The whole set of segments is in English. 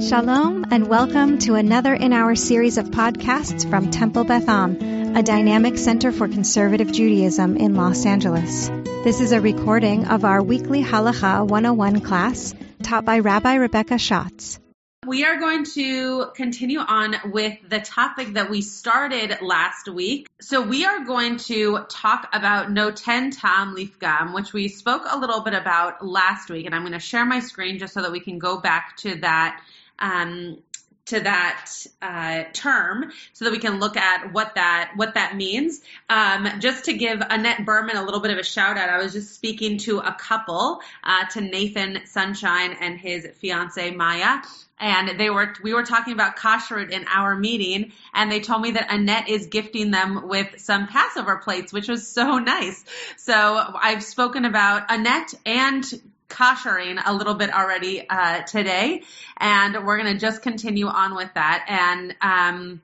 Shalom and welcome to another in our series of podcasts from Temple Beth Am, a dynamic center for conservative Judaism in Los Angeles. This is a recording of our weekly Halacha 101 class taught by Rabbi Rebecca Schatz. We are going to continue on with the topic that we started last week. So we are going to talk about No Noten Tam Lifgam, which we spoke a little bit about last week, and I'm going to share my screen just so that we can go back to that um, to that uh, term so that we can look at what that what that means. Um, just to give Annette Berman a little bit of a shout out, I was just speaking to a couple, uh, to Nathan Sunshine and his fiance Maya, and they were we were talking about kashrut in our meeting, and they told me that Annette is gifting them with some Passover plates, which was so nice. So I've spoken about Annette and koshering a little bit already uh, today, and we're going to just continue on with that. And um,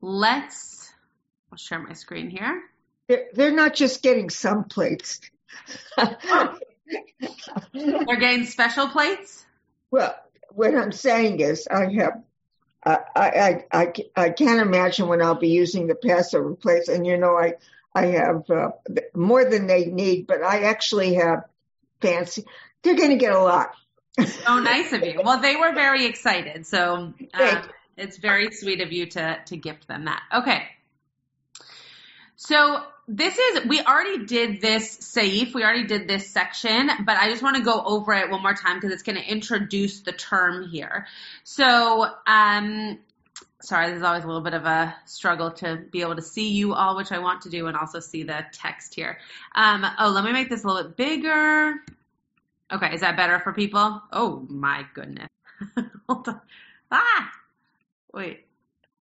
let's I'll share my screen here. They're, they're not just getting some plates. they're getting special plates. Well, what I'm saying is, I have. I, I I I can't imagine when I'll be using the Passover plates, and you know I I have uh, more than they need, but I actually have fancy. They're going to get a lot. oh, nice of you. Well, they were very excited, so uh, it's very sweet of you to to gift them that. Okay. So this is we already did this saif, we already did this section, but I just want to go over it one more time because it's going to introduce the term here. So, um, sorry, this is always a little bit of a struggle to be able to see you all, which I want to do, and also see the text here. Um, oh, let me make this a little bit bigger. Okay, is that better for people? Oh my goodness. Hold on. Ah! Wait.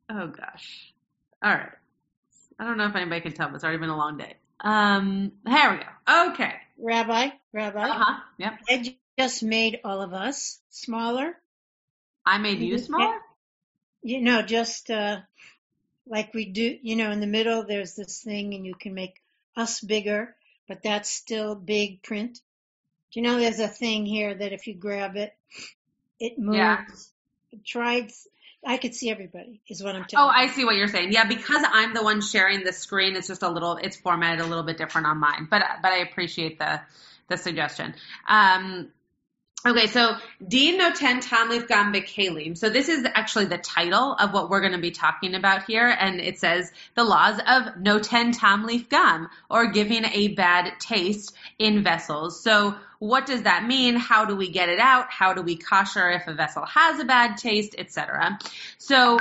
Oh gosh. All right. I don't know if anybody can tell, but it's already been a long day. Um, here we go. Okay. Rabbi, Rabbi. Uh-huh. Yep. I just made all of us smaller. I made you smaller? You know, just uh, like we do, you know, in the middle, there's this thing and you can make us bigger, but that's still big print. Do you know there's a thing here that if you grab it, it moves? Yeah. Tried I could see everybody is what I'm telling. Oh, I see what you're saying. Yeah, because I'm the one sharing the screen, it's just a little, it's formatted a little bit different on mine. But but I appreciate the the suggestion. Um, Okay, so Din Noten Tam Lifgam Bekalim. So this is actually the title of what we're going to be talking about here, and it says the laws of Noten Tam Lifgam, or giving a bad taste in vessels. So what does that mean? How do we get it out? How do we kosher if a vessel has a bad taste, etc. So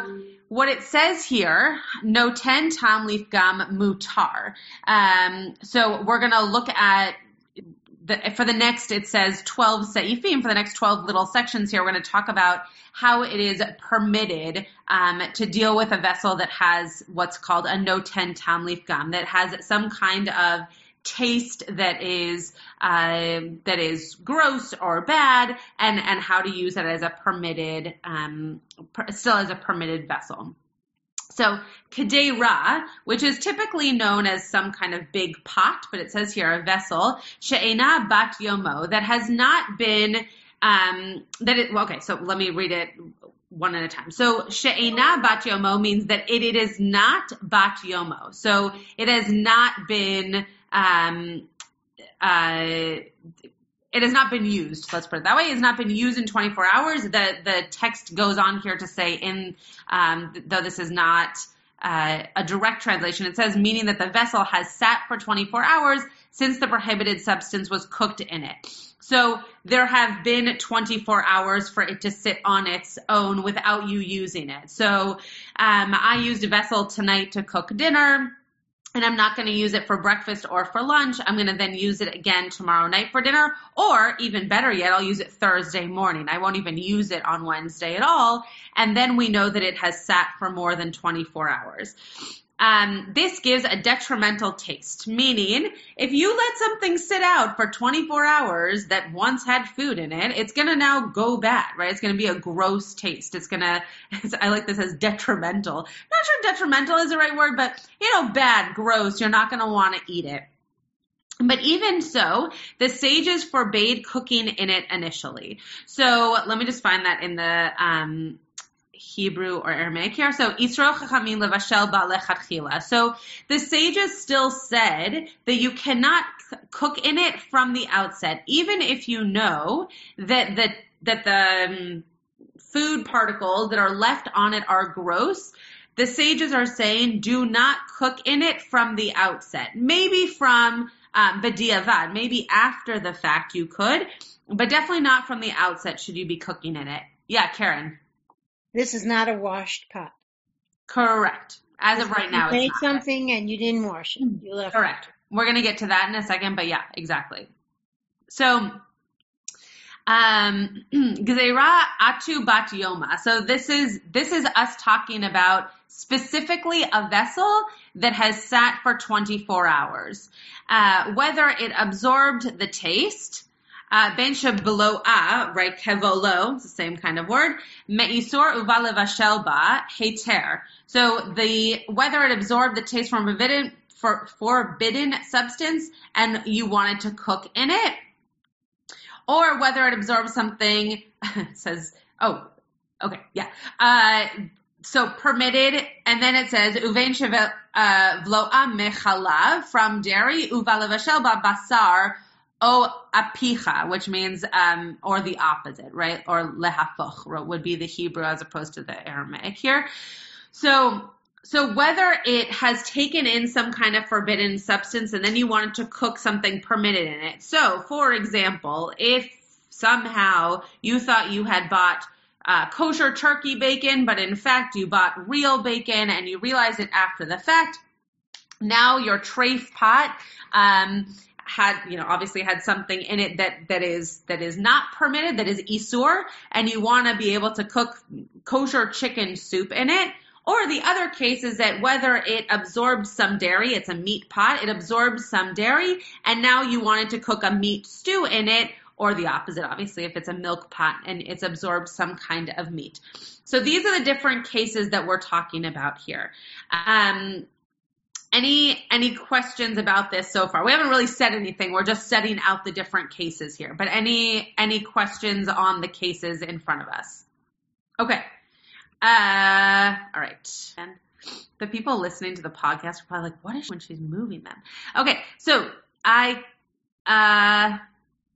what it says here, Noten Tam Lifgam Mutar. Um, so we're going to look at the, for the next, it says 12 saifim. For the next 12 little sections here, we're going to talk about how it is permitted um, to deal with a vessel that has what's called a noten tam lifgam, that has some kind of taste that is uh, that is gross or bad, and and how to use it as a permitted, um, per, still as a permitted vessel. So kadera, which is typically known as some kind of big pot, but it says here a vessel, she'ena bat yomo, that has not been, um, that it, okay, so let me read it one at a time. So she'ena bat yomo means that it, it is not bat yomo. So it has not been, um, uh, it has not been used. Let's put it that way. It has not been used in 24 hours. The the text goes on here to say in um, though this is not uh, a direct translation, it says meaning that the vessel has sat for 24 hours since the prohibited substance was cooked in it. So there have been 24 hours for it to sit on its own without you using it. So um, I used a vessel tonight to cook dinner and I'm not going to use it for breakfast or for lunch. I'm going to then use it again tomorrow night for dinner, or even better yet, I'll use it Thursday morning. I won't even use it on Wednesday at all. And then we know that it has sat for more than 24 hours um, this gives a detrimental taste, meaning if you let something sit out for 24 hours that once had food in it, it's going to now go bad, right? It's going to be a gross taste. It's going to, I like this as detrimental. Not sure detrimental is the right word, but you know, bad, gross. You're not going to want to eat it. But even so, the sages forbade cooking in it initially. So let me just find that in the um, Hebrew or Aramaic here. So Israel Chachamim Levashel Ba So the sages still said that you cannot cook in it from the outset, even if you know that that that the um, food particles that are left on it are gross. The sages are saying do not cook in it from the outset. Maybe from um, b'diavad, maybe after the fact you could, but definitely not from the outset should you be cooking in it. Yeah, Karen. This is not a washed pot. Correct. As of right now, you made something and you didn't wash it. You left Correct. We're going to get to that in a second, but yeah, exactly. So, um, Gzeira atu bat yoma. So this is this is us talking about specifically a vessel that has sat for 24 hours. Uh, whether it absorbed the taste, uh, ben beloa, right, kevolo, it's the same kind of word, me'isor uvalevashel ba, heter. So the, whether it absorbed the taste from forbidden, for, forbidden substance and you wanted to cook in it, or whether it absorbs something, says, oh, okay, yeah, uh, so permitted, and then it says uvein uh, vloa mechalav from dairy uvalavashel basar o apicha, which means um, or the opposite, right? Or lehafoch would be the Hebrew as opposed to the Aramaic here. So so whether it has taken in some kind of forbidden substance and then you wanted to cook something permitted in it. So, for example, if somehow you thought you had bought uh, kosher turkey bacon, but in fact you bought real bacon and you realize it after the fact. Now your treif pot um, had, you know, obviously had something in it that that is that is not permitted, that is isur, and you want to be able to cook kosher chicken soup in it. Or the other case is that whether it absorbs some dairy, it's a meat pot, it absorbs some dairy, and now you wanted to cook a meat stew in it, or the opposite, obviously, if it's a milk pot and it's absorbed some kind of meat. So these are the different cases that we're talking about here. Um, any any questions about this so far? We haven't really said anything. We're just setting out the different cases here. But any any questions on the cases in front of us? Okay. Uh, all right. And the people listening to the podcast are probably like, "What is she when she's moving them?" Okay, so I uh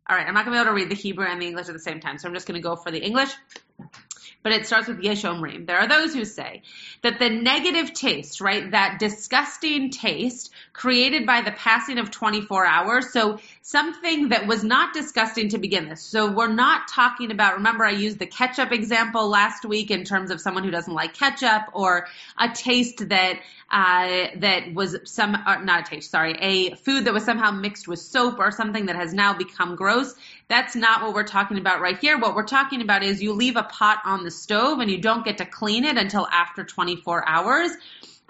all right, I'm not going to be able to read the Hebrew and the English at the same time, so I'm just going to go for the English. But it starts with Yeshomrim. There are those who say that the negative taste, right, that disgusting taste created by the passing of 24 hours, so something that was not disgusting to begin with. So we're not talking about, remember I used the ketchup example last week in terms of someone who doesn't like ketchup or a taste that uh, that was some, uh, not a taste, sorry, a food that was somehow mixed with soap or something that has now become gross. That's not what we're talking about right here. What we're talking about is you leave a pot on the stove and you don't get to clean it until after 24 hours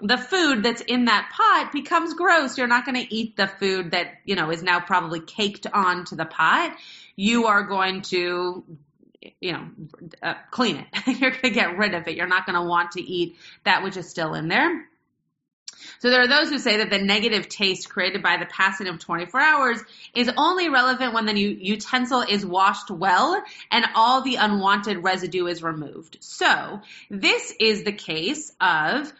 the food that's in that pot becomes gross. You're not going to eat the food that, you know, is now probably caked onto the pot. You are going to, you know, uh, clean it. You're going to get rid of it. You're not going to want to eat that which is still in there. So there are those who say that the negative taste created by the passing of 24 hours is only relevant when the utensil is washed well and all the unwanted residue is removed. So this is the case of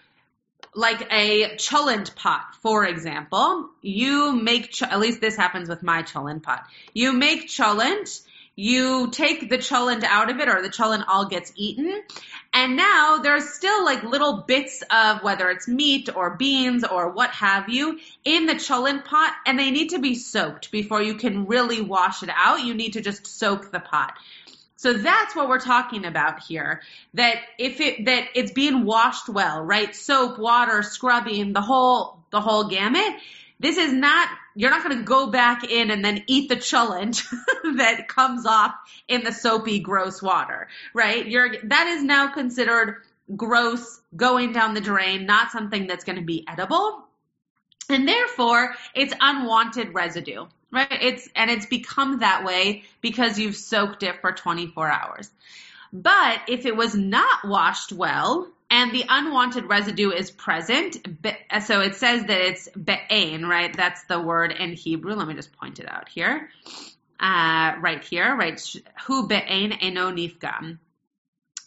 like a cholent pot, for example. You make, ch- at least this happens with my cholent pot. You make cholent you take the cholent out of it or the cholent all gets eaten. And now there's still like little bits of whether it's meat or beans or what have you in the cholent pot and they need to be soaked before you can really wash it out. You need to just soak the pot. So that's what we're talking about here. That if it, that it's being washed well, right? Soap, water, scrubbing, the whole, the whole gamut this is not, you're not going to go back in and then eat the cholent that comes off in the soapy, gross water, right? You're, that is now considered gross, going down the drain, not something that's going to be edible. And therefore, it's unwanted residue, right? It's, and it's become that way because you've soaked it for 24 hours. But if it was not washed well, and the unwanted residue is present. So it says that it's be'ain, right? That's the word in Hebrew. Let me just point it out here. Uh, right here, right? Hu be'ain eno.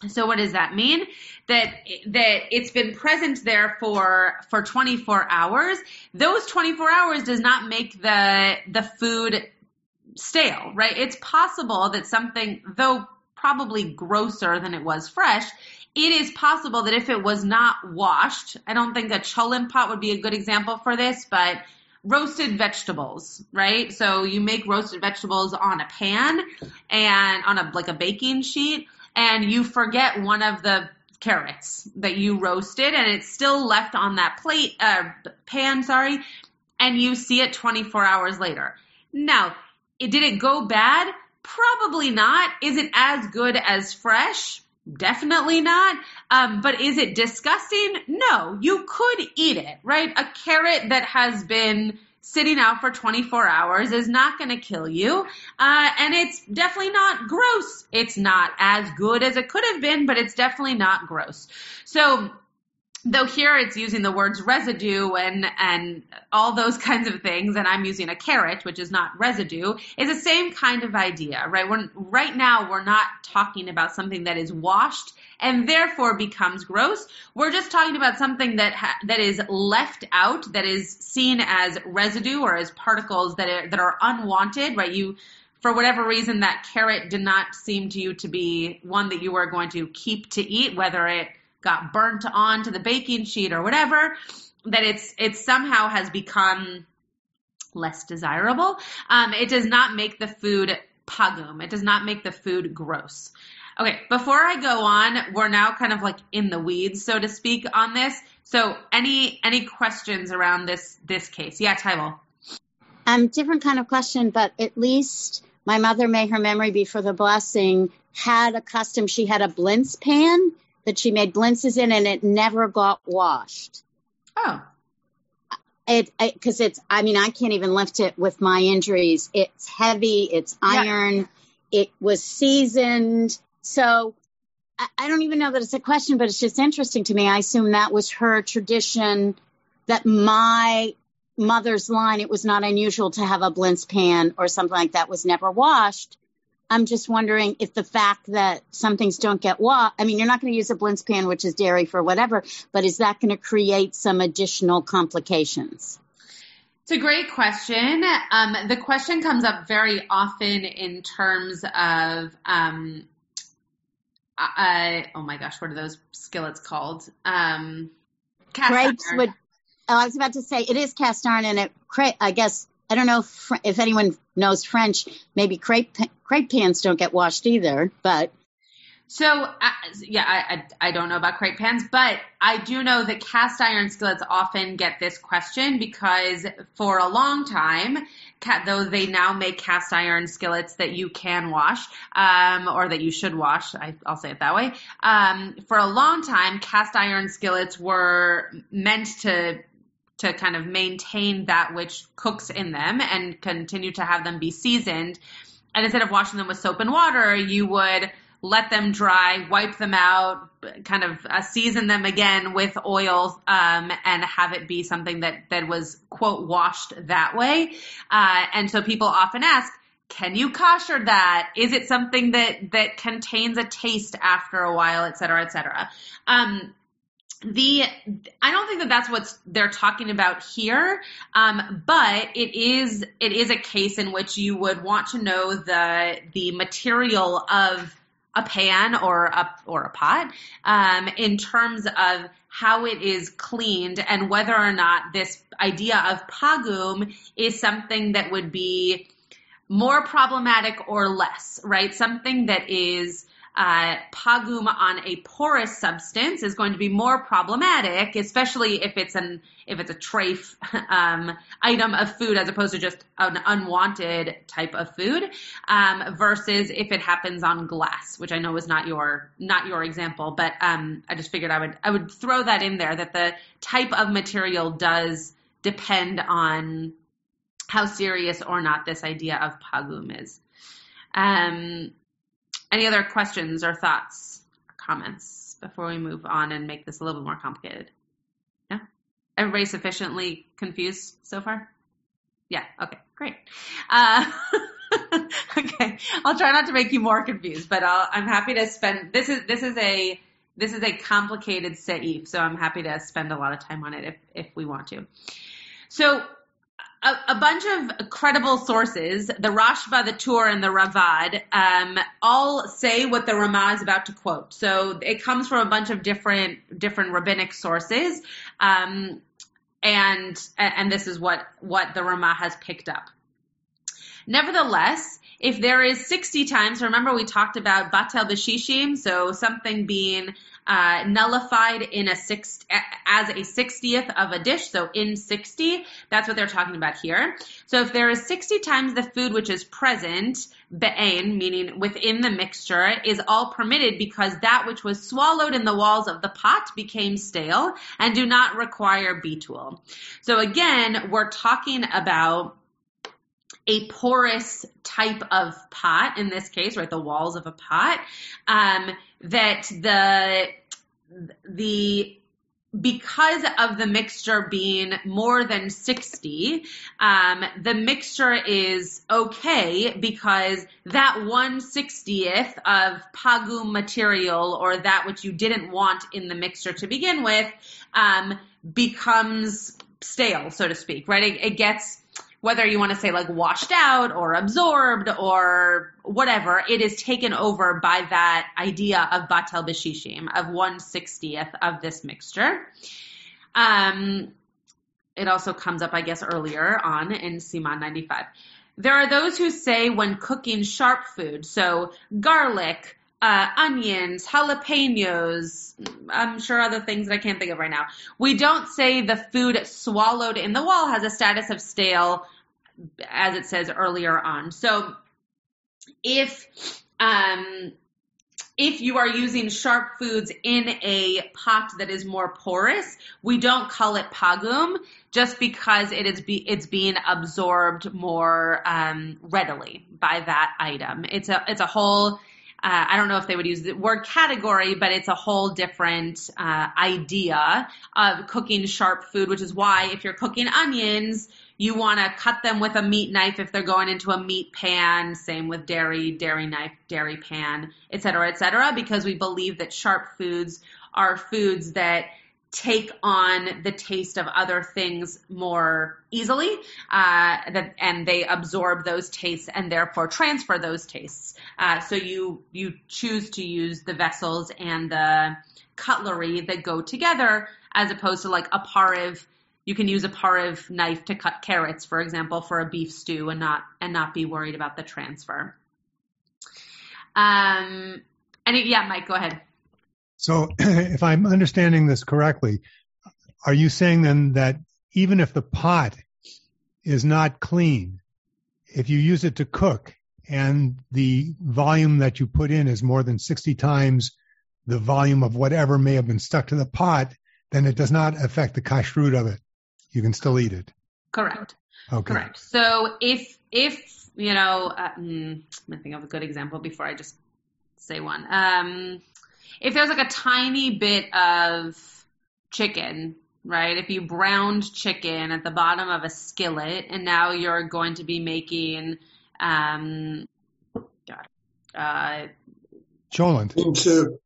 So what does that mean? That that it's been present there for for 24 hours. Those 24 hours does not make the the food stale, right? It's possible that something, though probably grosser than it was fresh, it is possible that if it was not washed, I don't think a cholent pot would be a good example for this, but roasted vegetables, right? So you make roasted vegetables on a pan and on a like a baking sheet and you forget one of the carrots that you roasted and it's still left on that plate uh, pan, sorry, and you see it 24 hours later. Now, it did it go bad? Probably not. Is it as good as fresh? Definitely not. Um, but is it disgusting? No. You could eat it, right? A carrot that has been sitting out for 24 hours is not going to kill you. Uh, and it's definitely not gross. It's not as good as it could have been, but it's definitely not gross. So though here it's using the words residue and and all those kinds of things and i'm using a carrot which is not residue is the same kind of idea right? We're, right now we're not talking about something that is washed and therefore becomes gross. We're just talking about something that ha- that is left out that is seen as residue or as particles that are, that are unwanted right? You for whatever reason that carrot did not seem to you to be one that you were going to keep to eat whether it got burnt onto the baking sheet or whatever, that it's it somehow has become less desirable. Um, it does not make the food pagum. It does not make the food gross. Okay, before I go on, we're now kind of like in the weeds, so to speak, on this. So, any any questions around this this case? Yeah, Tybal. Um, different kind of question, but at least my mother, may her memory be for the blessing, had a custom. She had a blintz pan, that she made blintzes in and it never got washed. Oh. It because it's I mean I can't even lift it with my injuries. It's heavy, it's iron, yeah. it was seasoned. So I, I don't even know that it's a question, but it's just interesting to me. I assume that was her tradition that my mother's line, it was not unusual to have a blintz pan or something like that was never washed. I'm just wondering if the fact that some things don't get washed, I mean, you're not going to use a blintz pan, which is dairy for whatever, but is that going to create some additional complications? It's a great question. Um, the question comes up very often in terms of, um, I, oh my gosh, what are those skillets called? Um, Crepes would. Oh, I was about to say it is cast iron, and it. I guess I don't know if, if anyone knows French. Maybe crepe crepe pans don't get washed either, but. So uh, yeah, I, I, I don't know about crepe pans, but I do know that cast iron skillets often get this question because for a long time, though they now make cast iron skillets that you can wash um, or that you should wash, I, will say it that way. Um, for a long time, cast iron skillets were meant to to kind of maintain that which cooks in them and continue to have them be seasoned. And instead of washing them with soap and water, you would let them dry, wipe them out, kind of uh, season them again with oil, um, and have it be something that that was quote washed that way. Uh, and so people often ask, can you kosher that? Is it something that that contains a taste after a while, et cetera, et cetera? Um, the I don't think that that's what they're talking about here, um, but it is it is a case in which you would want to know the the material of a pan or a or a pot um, in terms of how it is cleaned and whether or not this idea of pagum is something that would be more problematic or less, right? Something that is uh, pagum on a porous substance is going to be more problematic, especially if it's an if it's a trafe um, item of food as opposed to just an unwanted type of food, um, versus if it happens on glass, which I know is not your not your example, but um, I just figured I would I would throw that in there that the type of material does depend on how serious or not this idea of pagum is. Um, any other questions or thoughts? or comments before we move on and make this a little bit more complicated? No? Everybody sufficiently confused so far? Yeah, okay, great. Uh, okay, I'll try not to make you more confused, but i am happy to spend. This is this is a this is a complicated seif, so I'm happy to spend a lot of time on it if if we want to. So a, a, bunch of credible sources, the Rashba, the Tur, and the Ravad, um, all say what the Ramah is about to quote. So it comes from a bunch of different different rabbinic sources, um, and and this is what what the Ramah has picked up. Nevertheless, if there is 60 times, remember we talked about batel b'shishim, so something being uh, nullified in a six as a 60th of a dish, so in 60, that's what they're talking about here. So if there is 60 times the food which is present, be'ain, meaning within the mixture, is all permitted because that which was swallowed in the walls of the pot became stale and do not require bitul. So again, we're talking about a porous type of pot in this case, right? The walls of a pot, um, that the, the, because of the mixture being more than 60, um, the mixture is okay because that 160th of pagum material or that which you didn't want in the mixture to begin with um, becomes stale, so to speak, right? It, it gets whether you want to say like washed out or absorbed or whatever, it is taken over by that idea of batel b'shishim, of 160th of this mixture. Um, it also comes up, I guess, earlier on in Siman 95. There are those who say when cooking sharp food, so garlic, uh, onions, jalapenos, I'm sure other things that I can't think of right now. We don't say the food swallowed in the wall has a status of stale as it says earlier on. So if um, if you are using sharp foods in a pot that is more porous, we don't call it pagum just because it is be, it's being absorbed more um, readily by that item. It's a it's a whole. Uh, I don't know if they would use the word category, but it's a whole different uh, idea of cooking sharp food, which is why if you're cooking onions, you want to cut them with a meat knife if they're going into a meat pan. Same with dairy, dairy knife, dairy pan, et cetera, et cetera, because we believe that sharp foods are foods that take on the taste of other things more easily, uh, that, and they absorb those tastes and therefore transfer those tastes. Uh, so you you choose to use the vessels and the cutlery that go together, as opposed to like a pareve you can use a pareve knife to cut carrots, for example, for a beef stew and not and not be worried about the transfer. Um, and yeah, Mike, go ahead. So, if I'm understanding this correctly, are you saying then that even if the pot is not clean, if you use it to cook and the volume that you put in is more than 60 times the volume of whatever may have been stuck to the pot, then it does not affect the kashrut of it you can still eat it. Correct. Okay. Correct. So if if you know, uh, mm, I'm think of a good example before I just say one. Um, if there's like a tiny bit of chicken, right? If you browned chicken at the bottom of a skillet, and now you're going to be making, um, God, uh, Cholent. soup.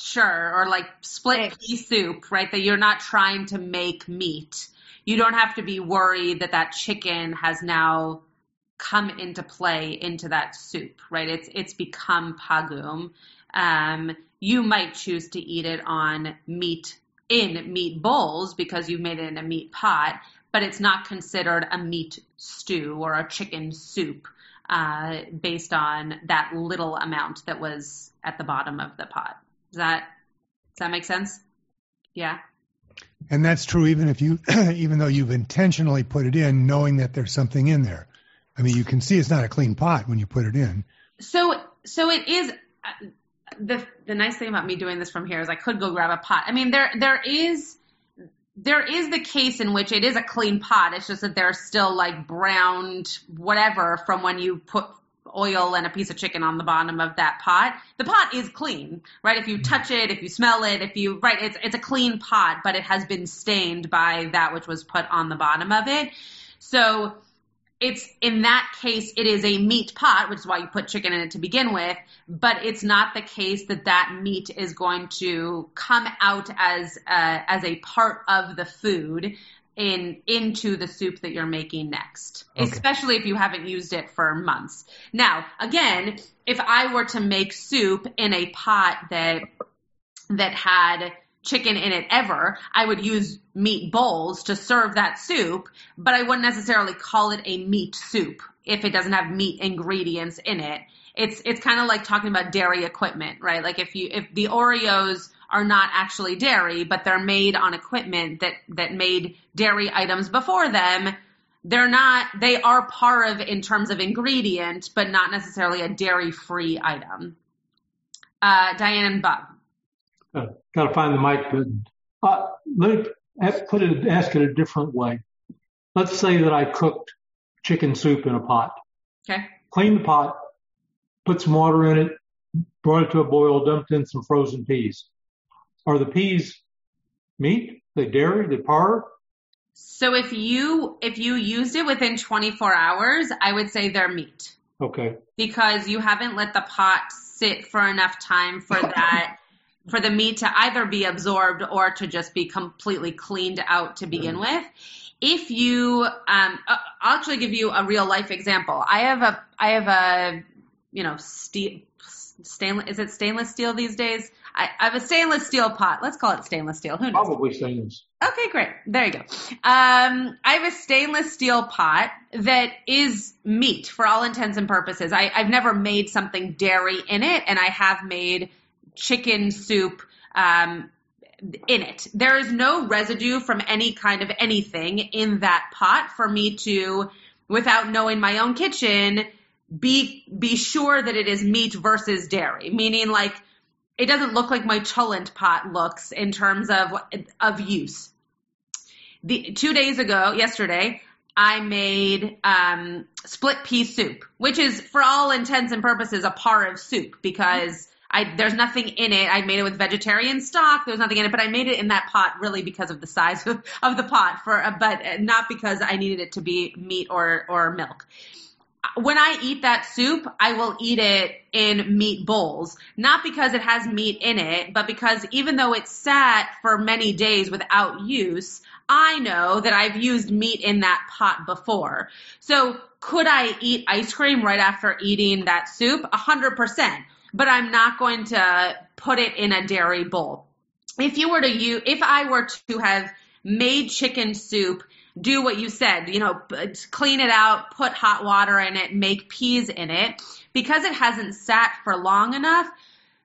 Sure, or like split pea soup, right? That you're not trying to make meat you don't have to be worried that that chicken has now come into play into that soup, right? It's it's become pagum. Um, you might choose to eat it on meat in meat bowls because you've made it in a meat pot, but it's not considered a meat stew or a chicken soup uh, based on that little amount that was at the bottom of the pot. Does that does that make sense? Yeah. And that's true even if you, even though you've intentionally put it in, knowing that there's something in there. I mean, you can see it's not a clean pot when you put it in. So, so it is. The the nice thing about me doing this from here is I could go grab a pot. I mean, there there is there is the case in which it is a clean pot. It's just that there's still like browned whatever from when you put oil and a piece of chicken on the bottom of that pot, the pot is clean, right? If you touch it, if you smell it, if you right, it's it's a clean pot, but it has been stained by that which was put on the bottom of it. So it's in that case it is a meat pot which is why you put chicken in it to begin with but it's not the case that that meat is going to come out as uh, as a part of the food in into the soup that you're making next okay. especially if you haven't used it for months now again if i were to make soup in a pot that that had chicken in it ever. I would use meat bowls to serve that soup, but I wouldn't necessarily call it a meat soup if it doesn't have meat ingredients in it. It's it's kind of like talking about dairy equipment, right? Like if you if the Oreos are not actually dairy, but they're made on equipment that that made dairy items before them, they're not they are part of in terms of ingredient, but not necessarily a dairy free item. Uh, Diane and Bob. Uh, Got to find the mic button. Uh, let me put it, ask it a different way. Let's say that I cooked chicken soup in a pot. Okay. Cleaned the pot, put some water in it, brought it to a boil, dumped in some frozen peas. Are the peas meat? They dairy? They par? So if you if you used it within 24 hours, I would say they're meat. Okay. Because you haven't let the pot sit for enough time for that for the meat to either be absorbed or to just be completely cleaned out to begin mm. with. If you, um, uh, I'll actually give you a real life example. I have a, I have a, you know, steel, stainless, is it stainless steel these days? I, I have a stainless steel pot. Let's call it stainless steel. Who knows? Probably stainless. Okay, great. There you go. Um, I have a stainless steel pot that is meat for all intents and purposes. I, I've never made something dairy in it, and I have made chicken soup um, in it. There is no residue from any kind of anything in that pot for me to, without knowing my own kitchen, be be sure that it is meat versus dairy. Meaning, like it doesn't look like my cholent pot looks in terms of of use. The two days ago, yesterday, I made um, split pea soup, which is for all intents and purposes a pareve soup because I there's nothing in it. I made it with vegetarian stock. There's nothing in it, but I made it in that pot really because of the size of, of the pot for, but not because I needed it to be meat or or milk. When I eat that soup, I will eat it in meat bowls, not because it has meat in it, but because even though it sat for many days without use, I know that I've used meat in that pot before. So could I eat ice cream right after eating that soup? A hundred percent but I'm not going to put it in a dairy bowl. If you were to use, if I were to have made chicken soup, do what you said, you know, clean it out, put hot water in it, make peas in it, because it hasn't sat for long enough,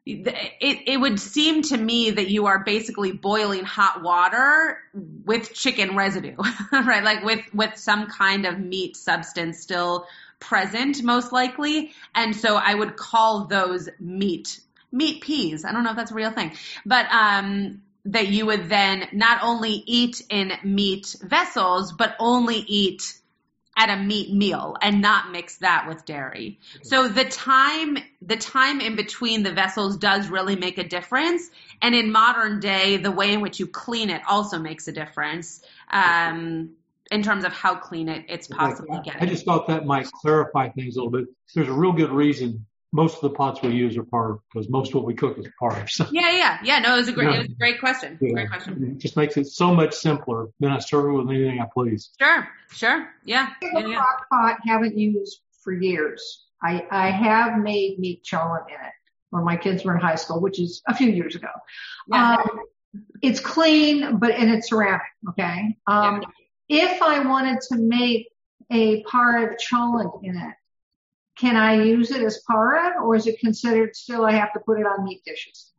it, it would seem to me that you are basically boiling hot water with chicken residue, right? Like with, with some kind of meat substance still present most likely. And so I would call those meat, meat peas. I don't know if that's a real thing, but, um, that you would then not only eat in meat vessels, but only eat at a meat meal and not mix that with dairy. So the time, the time in between the vessels does really make a difference. And in modern day, the way in which you clean it also makes a difference. Um, in terms of how clean it, it's possibly getting. I just thought that might clarify things a little bit. There's a real good reason most of the pots we use are par because most of what we cook is par. So. Yeah, yeah, yeah. No, it was a great, yeah. it was a great question. Yeah. Great question. It just makes it so much simpler. Then I serve it with anything I please. Sure, sure. Yeah. yeah, yeah. crock pot haven't used for years. I, I have made meat cholent in it when my kids were in high school, which is a few years ago. Yeah. Um, it's clean, but and it's ceramic. Okay. Um, yeah if I wanted to make a pareve cholent in it, can I use it as pareve or is it considered still I have to put it on meat dishes?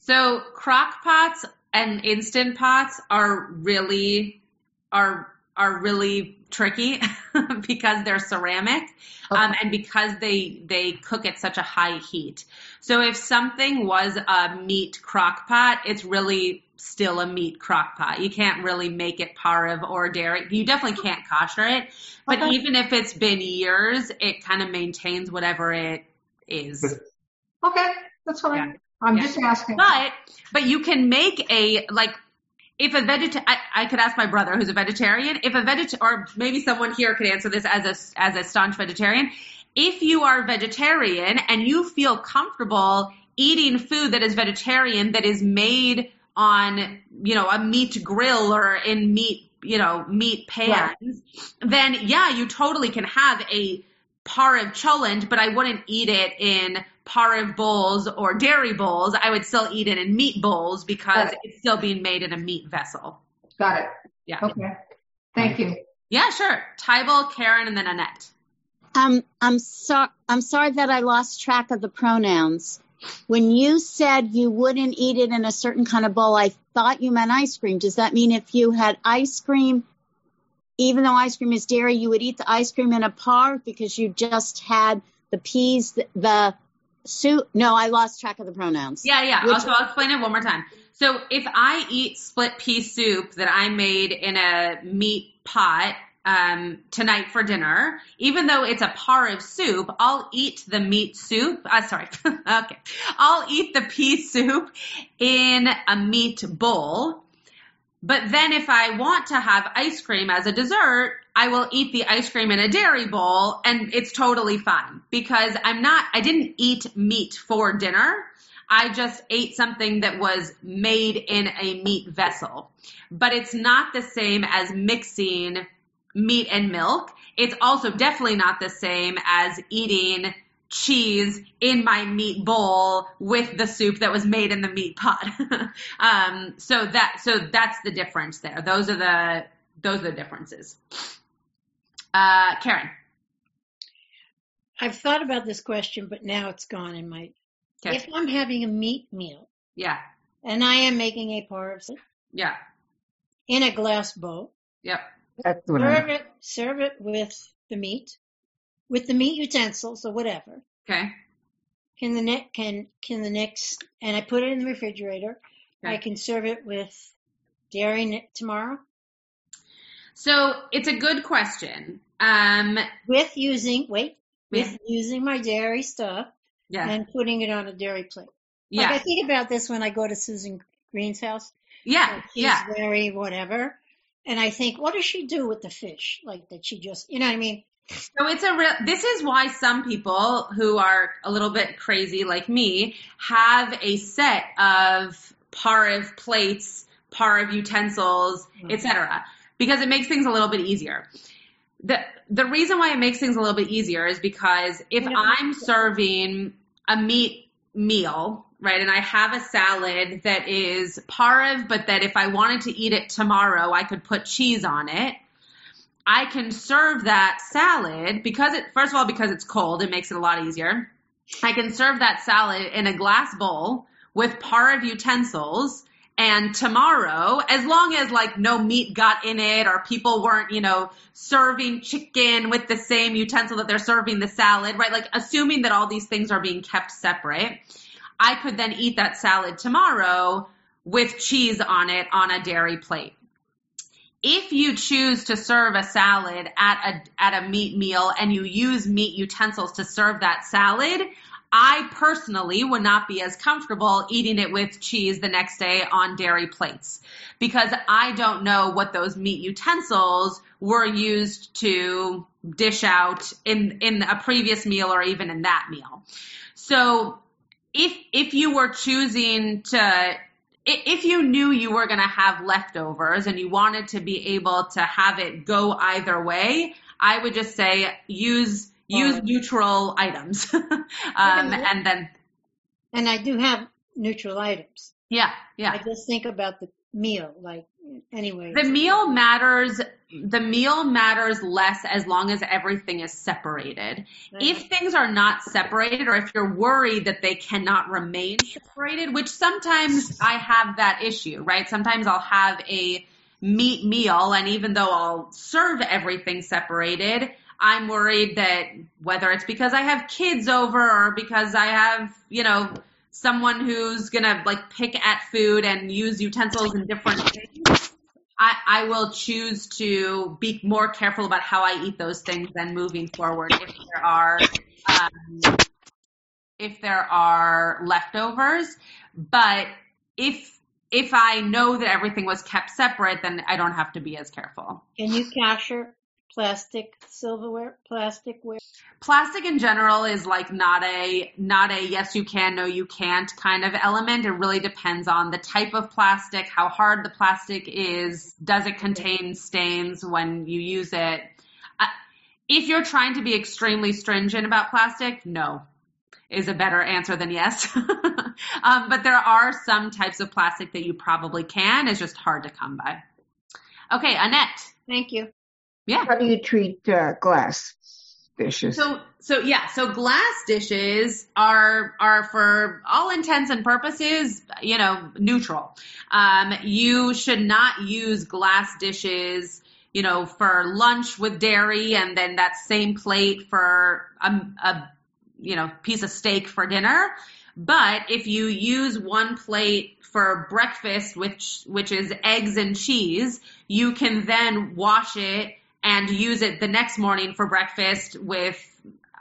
So crock pots and instant pots are really are are really tricky because they're ceramic okay. um, and because they they cook at such a high heat. So if something was a meat crock pot, it's really still a meat crock pot. You can't really make it pareve or dairy. You definitely can't kosher it. But Okay. even if it's been years, it kind of maintains whatever it is. Okay, that's fine. Yeah. I'm Yeah. just asking. But but you can make a like if a veget I, I could ask my brother who's a vegetarian if a veget or maybe someone here could answer this as a as a staunch vegetarian if you are vegetarian and you feel comfortable eating food that is vegetarian that is made on you know a meat grill or in meat you know meat pans then yeah you totally can have a pareve cholent but I wouldn't eat it in pareve bowls or dairy bowls. I would still eat it in meat bowls because Right. it's still being made in a meat vessel. Got it. Yeah. Okay. Thank you. Yeah, sure. Tybal, Karen, and then Annette. Um, I'm sorry. I'm sorry that I lost track of the pronouns. When you said you wouldn't eat it in a certain kind of bowl, I thought you meant ice cream. Does that mean if you had ice cream, even though ice cream is dairy, you would eat the ice cream in a par because you just had the peas, the, the soup? No, I lost track of the pronouns. Yeah, yeah. Which- Also, I'll explain it one more time. So if I eat split pea soup that I made in a meat pot um, tonight for dinner, even though it's a pareve soup, I'll eat the meat soup. Uh, sorry. okay. I'll eat the pea soup in a meat bowl. But then if I want to have ice cream as a dessert, I will eat the ice cream in a dairy bowl and it's totally fine because I'm not, I didn't eat meat for dinner. I just ate something that was made in a meat vessel. But it's not the same as mixing meat and milk. It's also definitely not the same as eating cheese in my meat bowl with the soup that was made in the meat pot. um, so that so that's the difference there. Those are the those are the differences. Uh, Karen. I've thought about this question, but now it's gone in my. Okay. If I'm having a meat meal Yeah. and I am making a soup Yeah. in a glass bowl, Yep. That's what serve I'm, it, serve it with the meat, with the meat utensils or whatever. Okay. Can the next can can the next and I put it in the refrigerator. Okay. I can serve it with dairy tomorrow So it's a good question. Um, with using wait with Yeah. using my dairy stuff yeah. and putting it on a dairy plate. Like I think about this when I go to Susan Green's house. Yeah. Like, she's Yeah. very whatever. And I think, what does she do with the fish? Like that she just, you know what I mean? So it's a real, this is why some people who are a little bit crazy like me have a set of pareve plates, pareve utensils, Mhm. etc. because it makes things a little bit easier. The, the reason why it makes things a little bit easier is because if I'm serving a meat meal, right, and I have a salad that is pareve, but that if I wanted to eat it tomorrow, I could put cheese on it. I can serve that salad because it, first of all, because it's cold, it makes it a lot easier. I can serve that salad in a glass bowl with pareve utensils. And tomorrow, as long as like no meat got in it or people weren't, you know, serving chicken with the same utensil that they're serving the salad, right? Like assuming that all these things are being kept separate, I could then eat that salad tomorrow with cheese on it on a dairy plate if you choose to serve a salad at a at a meat meal and you use meat utensils to serve that salad, I personally would not be as comfortable eating it with cheese the next day on dairy plates because I don't know what those meat utensils were used to dish out in in a previous meal or even in that meal. So if if you were choosing to if you knew you were going to have leftovers and you wanted to be able to have it go either way, I would just say use use neutral items, um, and then And I do have neutral items. yeah, yeah. I just think about the meal, like anyway. The meal matters. The meal matters less as long as everything is separated. If things are not separated, or if you're worried that they cannot remain separated, which sometimes I have that issue, right? Sometimes I'll have a meat meal, and even though I'll serve everything separated, I'm worried that whether it's because I have kids over or because I have, you know, someone who's gonna like pick at food and use utensils in different things, I, I will choose to be more careful about how I eat those things than moving forward if there are um, if there are leftovers. But if if I know that everything was kept separate, then I don't have to be as careful. Can you kasher plastic silverware, plasticware? Plastic in general is like not a not a yes you can no you can't kind of element. It really depends on the type of plastic, how hard the plastic is, does it contain stains when you use it. Uh, if you're trying to be extremely stringent about plastic, no is a better answer than yes. um, but there are some types of plastic that you probably can. It's just hard to come by. Okay, Annette. Thank you. Yeah. How do you treat uh, glass dishes? So, so yeah, so glass dishes are are for all intents and purposes, you know, neutral. Um, you should not use glass dishes you know, for lunch with dairy and then that same plate for a, a you know, piece of steak for dinner. But if you use one plate for breakfast, which, which is eggs and cheese, you can then wash it and use it the next morning for breakfast with,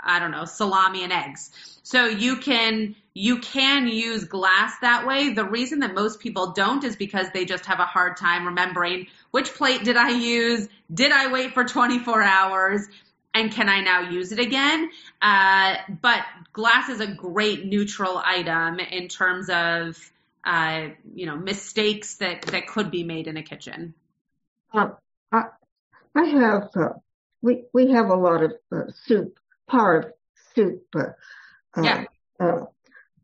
I don't know, salami and eggs. So you can, you can use glass that way. The reason that most people don't is because they just have a hard time remembering which plate did I use? Did I wait for 24 hours? and can I now use it again? Uh, but glass is a great neutral item in terms of uh, you know mistakes that that could be made in a kitchen. I, have uh, we we have a lot of uh, soup, par soup. Uh, yeah.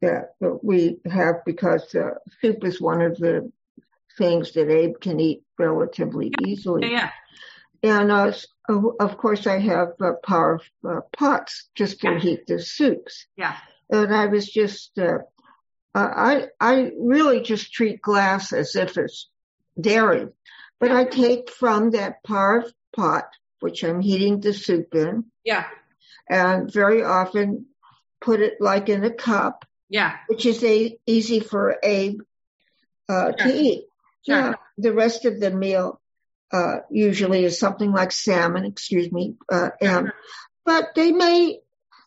that we have because soup is one of the things that Abe can eat relatively yeah. easily. Yeah, And uh, of course, I have uh, uh, pots just to yeah. heat the soups. Yeah. And I was just, uh, I I really just treat glass as if it's dairy, but. I take from that par pot, which I'm heating the soup in. Yeah. And very often put it like in a cup. Yeah. Which is a, easy for Abe uh, sure. to eat. Sure. Yeah. The rest of the meal uh, usually is something like salmon, excuse me, uh, and, but they may,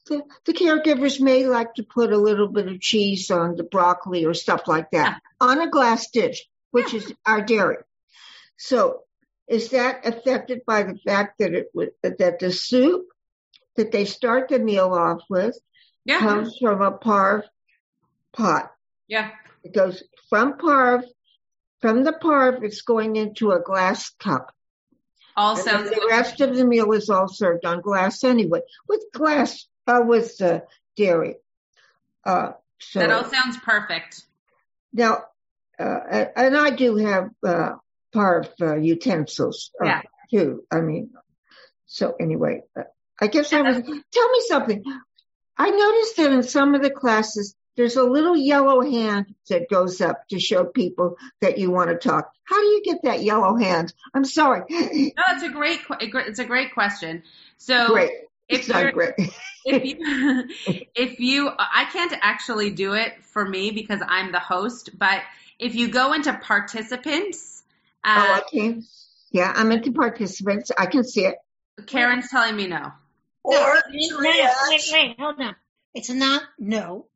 the, the, caregivers may like to put a little bit of cheese on the broccoli or stuff like that yeah. on a glass dish, which yeah. is our dairy. So is that affected by the fact that it that the soup that they start the meal off with yeah. comes from a parve pot? Yeah. It goes from parve from the parve, it's going into a glass cup. Sounds the rest of the meal is all served on glass anyway, with glass, uh, with uh, dairy. Uh, so that all sounds perfect. Now, uh, and I do have uh, parve uh, utensils uh, yeah. too. I mean, so anyway, uh, I guess I was. Tell me something. I noticed that in some of the classes there's a little yellow hand that goes up to show people that you want to talk. How do you get that yellow hand? I'm sorry. No, it's a great, it's a great question. So great. if great. if you, if you, I can't actually do it for me because I'm the host, but if you go into participants, uh, oh, okay. Yeah, I'm into participants. I can see it. Karen's telling me no. Or no, wait, wait, hold on. It's not no.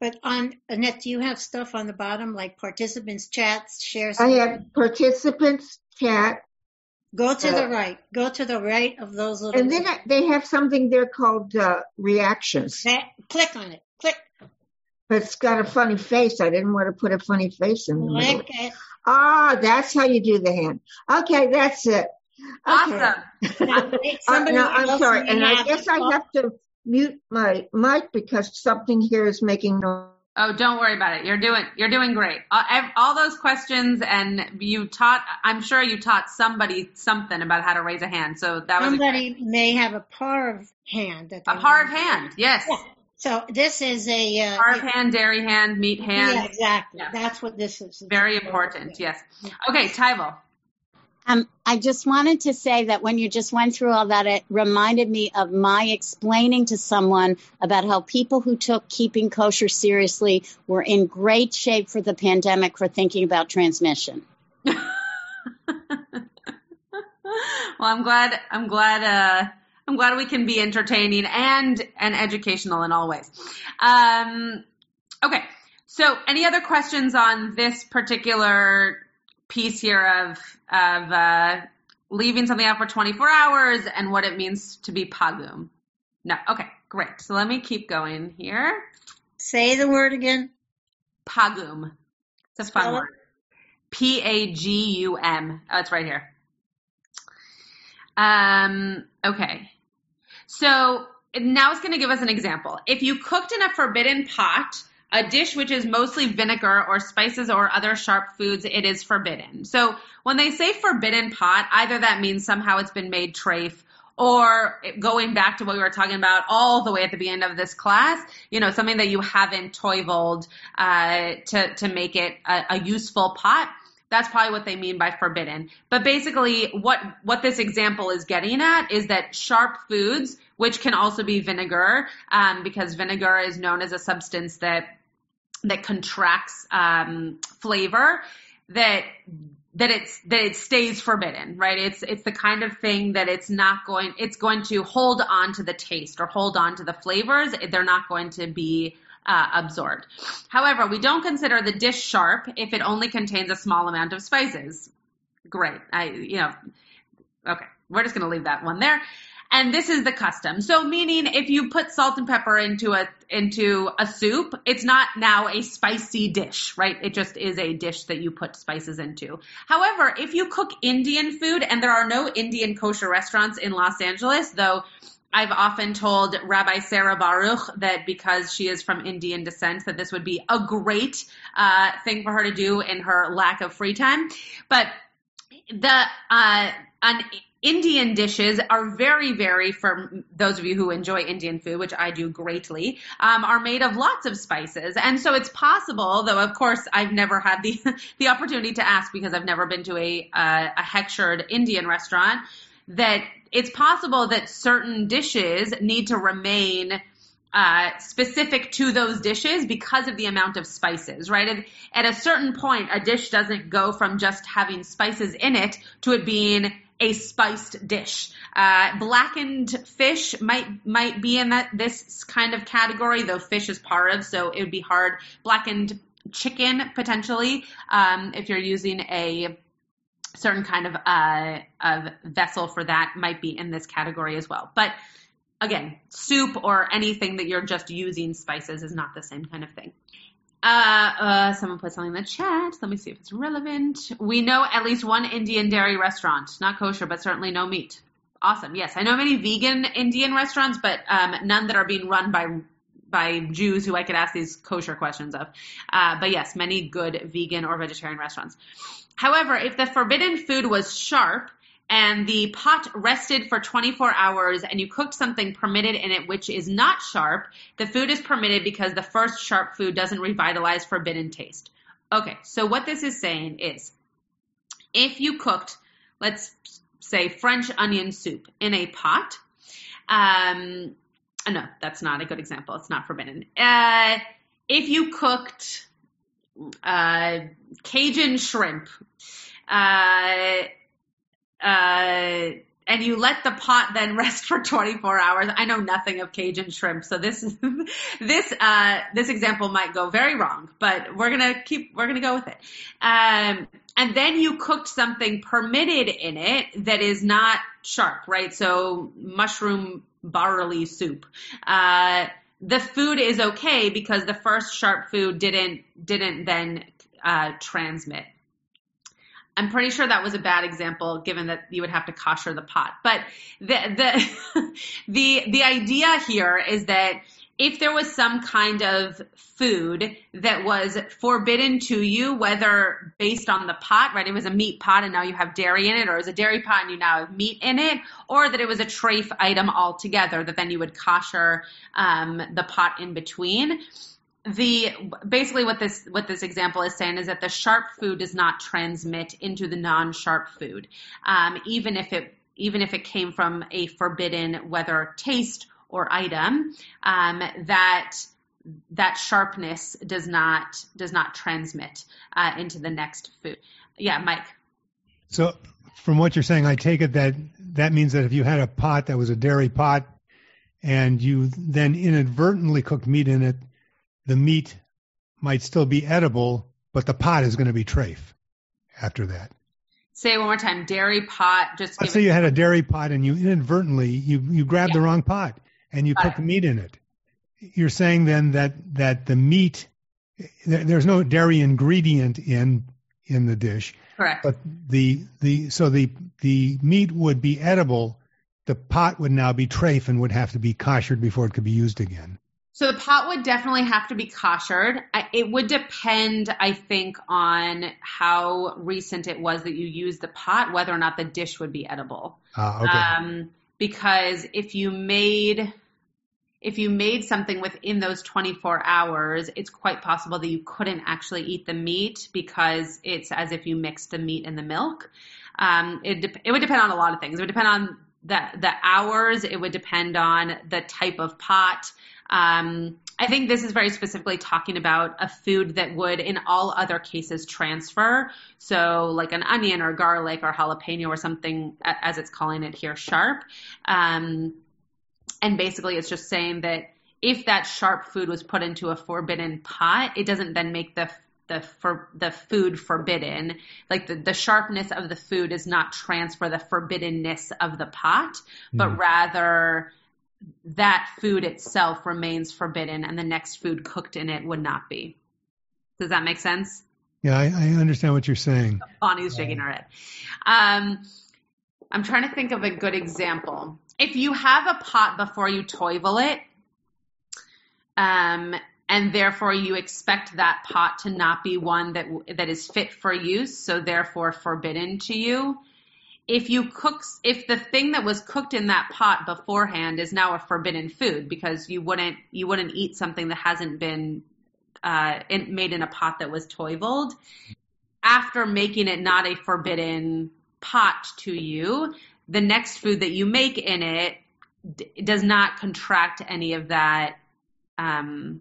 But on Annette, do you have stuff on the bottom like participants chats, share? I have participants chat. Go to uh, the right. Go to the right of those little. And then they have something there called uh, reactions. That, click on it. Click. But it's got a funny face. I didn't want to put a funny face in the click. It. Ah, that's how you do the hand. Okay, that's it. Okay. Awesome. now, uh, no, I'm sorry, and I guess I have to mute my mic because something here is making noise. Oh, don't worry about it. You're doing you're doing great. All, all, those questions, and you taught. I'm sure you taught somebody something about how to raise a hand. So that was somebody may have a par of hand. That a of hand, yes. Yeah. So this is a uh, parve hand, dairy hand, meat hand. Yeah, exactly. Yeah. That's what this is. Very important. Yes. Okay, Tyval. Um, I just wanted to say that when you just went through all that, it reminded me of my explaining to someone about how people who took keeping kosher seriously were in great shape for the pandemic for thinking about transmission. well, I'm glad. I'm glad. Uh, I'm glad we can be entertaining and and educational in all ways. Um, okay. So, any other questions on this particular piece here of of uh, leaving something out for 24 hours and what it means to be pagum. No, okay, great. So let me keep going here. Say the word again. Pagum. It's a fun word. P A G U M. Oh, it's right here. Um. Okay. So now it's going to give us an example. If you cooked in a forbidden pot a dish which is mostly vinegar or spices or other sharp foods, it is forbidden. So when they say forbidden pot, either that means somehow it's been made trafe or going back to what we were talking about all the way at the beginning of this class, you know, something that you haven't toiveled uh, to to make it a, a useful pot. That's probably what they mean by forbidden. But basically, what what this example is getting at is that sharp foods, which can also be vinegar, um, because vinegar is known as a substance that that contracts um, flavor that that it's that it stays forbidden right it's it's the kind of thing that it's not going it's going to hold on to the taste or hold on to the flavors they're not going to be uh, absorbed however we don't consider the dish sharp if it only contains a small amount of spices great i you know okay we're just going to leave that one there and this is the custom. So meaning if you put salt and pepper into a into a soup, it's not now a spicy dish, right? It just is a dish that you put spices into. However, if you cook Indian food and there are no Indian kosher restaurants in Los Angeles, though I've often told Rabbi Sarah Baruch that because she is from Indian descent, that this would be a great uh, thing for her to do in her lack of free time. But the uh, an Indian dishes are very, very, for those of you who enjoy Indian food, which I do greatly, um, are made of lots of spices. And so it's possible, though of course I've never had the, the opportunity to ask because I've never been to a, uh, a hechshered Indian restaurant, that it's possible that certain dishes need to remain uh, specific to those dishes because of the amount of spices, right? At, a certain point, a dish doesn't go from just having spices in it to it being a spiced dish. Uh, blackened fish might might be in that this kind of category, though fish is part of, so it would be hard. Blackened chicken potentially, um, if you're using a certain kind of uh, vessel for that, might be in this category as well. But again, soup or anything that you're just using spices is not the same kind of thing. Uh, uh, someone put something in the chat. Let me see if it's relevant. We know at least one Indian dairy restaurant, not kosher, but certainly no meat. Awesome. Yes, I know many vegan Indian restaurants, but um, none that are being run by by Jews who I could ask these kosher questions of. Uh, but yes, many good vegan or vegetarian restaurants. However, if the forbidden food was sharp, and the pot rested for 24 hours and you cooked something permitted in it which is not sharp, the food is permitted because the first sharp food doesn't revitalize forbidden taste. Okay, so what this is saying is if you cooked, let's say, French onion soup in a pot, um, no, that's not a good example. It's not forbidden. Uh, if you cooked uh, Cajun shrimp, uh, uh, and you let the pot then rest for 24 hours. I know nothing of Cajun shrimp, so this this uh, this example might go very wrong, but we're gonna keep we're gonna go with it. Um, and then you cooked something permitted in it that is not sharp, right? So mushroom barley soup. Uh, the food is okay because the first sharp food didn't didn't then uh, transmit. I'm pretty sure that was a bad example, given that you would have to kosher the pot. But the the the the idea here is that if there was some kind of food that was forbidden to you, whether based on the pot, right? It was a meat pot and now you have dairy in it, or it was a dairy pot and you now have meat in it, or that it was a trafe item altogether, that then you would kosher um, the pot in between the basically what this what this example is saying is that the sharp food does not transmit into the non-sharp food, um, even if it even if it came from a forbidden whether taste or item. Um, that that sharpness does not does not transmit uh, into the next food. Yeah, Mike. So, from what you're saying, I take it that that means that if you had a pot that was a dairy pot, and you then inadvertently cooked meat in it, the meat might still be edible, but the pot is going to be trafe after that. Say it one more time. Dairy pot. Just let's say you had a dairy pot and you inadvertently you you grabbed yeah. the wrong pot and you put it. meat in it you're saying then that that the meat there's no dairy ingredient in in the dish. Correct. But the the so the the meat would be edible. The pot would now be trafe and would have to be koshered before it could be used again. So the pot would definitely have to be koshered. It would depend, I think, on how recent it was that you used the pot, whether or not the dish would be edible. Uh, okay. Um, because if you made if you made something within those 24 hours, it's quite possible that you couldn't actually eat the meat because it's as if you mixed the meat and the milk. Um, it, de- it would depend on a lot of things. It would depend on the, the hours. It would depend on the type of pot. Um, I think this is very specifically talking about a food that would, in all other cases, transfer. So, like an onion or garlic or jalapeno or something, as it's calling it here, sharp. Um, and basically, it's just saying that if that sharp food was put into a forbidden pot, it doesn't then make the the for the food forbidden. Like the, the sharpness of the food does not transfer the forbiddenness of the pot, but mm. rather that food itself remains forbidden and the next food cooked in it would not be. Does that make sense? Yeah, I, I understand what you're saying. Bonnie's shaking her head. Um, I'm trying to think of a good example if you have a pot before you toivel it, um, and therefore you expect that pot to not be one that that is fit for use, so therefore forbidden to you. If you cook, if the thing that was cooked in that pot beforehand is now a forbidden food because you wouldn't you wouldn't eat something that hasn't been uh, made in a pot that was toiveled. After making it not a forbidden pot to you, the next food that you make in it d- does not contract any of that um,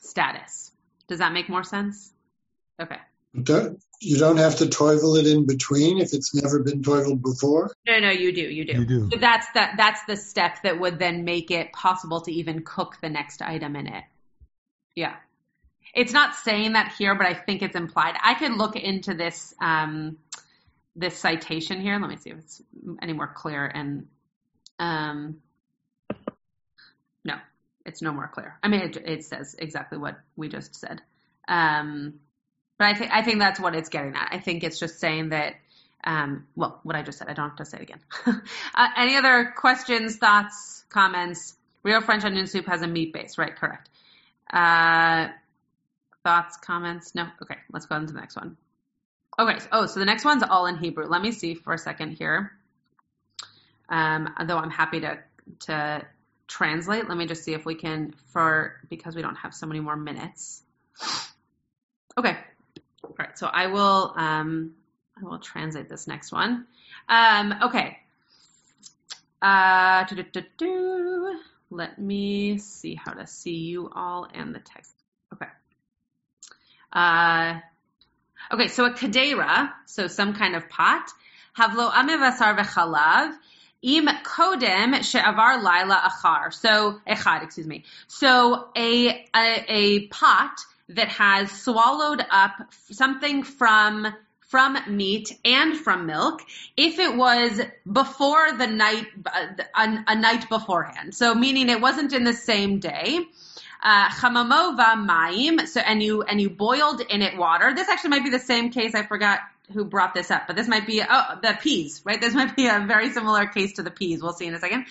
status. Does that make more sense? Okay. Don't, you don't have to toivel it in between if it's never been toiveled before. No, no, you do, you do. You do. So that's that. That's the step that would then make it possible to even cook the next item in it. Yeah, it's not saying that here, but I think it's implied. I could look into this. Um, this citation here. Let me see if it's any more clear. And um, no, it's no more clear. I mean, it, it says exactly what we just said. Um, but I think I think that's what it's getting at. I think it's just saying that. Um, well, what I just said, I don't have to say it again. uh, any other questions, thoughts, comments? Real French onion soup has a meat base, right? Correct. Uh, thoughts, comments? No. Okay, let's go on to the next one. Okay. Oh, so the next one's all in Hebrew. Let me see for a second here. Um, though I'm happy to to translate. Let me just see if we can for because we don't have so many more minutes. Okay. All right. So I will um, I will translate this next one. Um, okay. Uh, Let me see how to see you all and the text. Okay. Uh, Okay, so a kadera, so some kind of pot, havlo amevasar v'chalav, im kodem she'avar laila achar. So echad, excuse me. So a, a a pot that has swallowed up something from from meat and from milk if it was before the night uh, a, a night beforehand. So meaning it wasn't in the same day chamamova maim. So and you and you boiled in it water. This actually might be the same case. I forgot who brought this up, but this might be oh the peas, right? This might be a very similar case to the peas. We'll see in a second.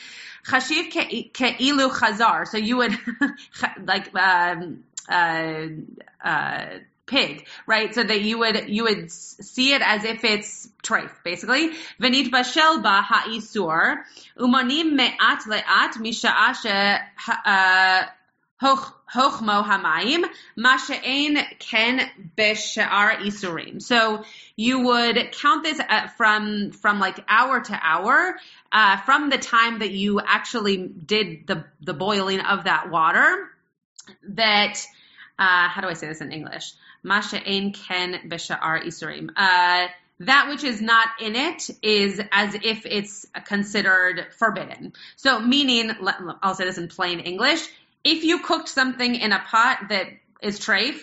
Chashiv ke'ilu chazar. So you would like um, uh, uh, pig, right? So that you would you would see it as if it's treif, basically. Venit bashel ba ha'isur umanim me'at le'at misha'a Hamayim, ken isurim. So you would count this from from like hour to hour, uh, from the time that you actually did the the boiling of that water. That uh, how do I say this in English? Ken isurim. Uh, that which is not in it is as if it's considered forbidden. So meaning, I'll say this in plain English if you cooked something in a pot that is treif,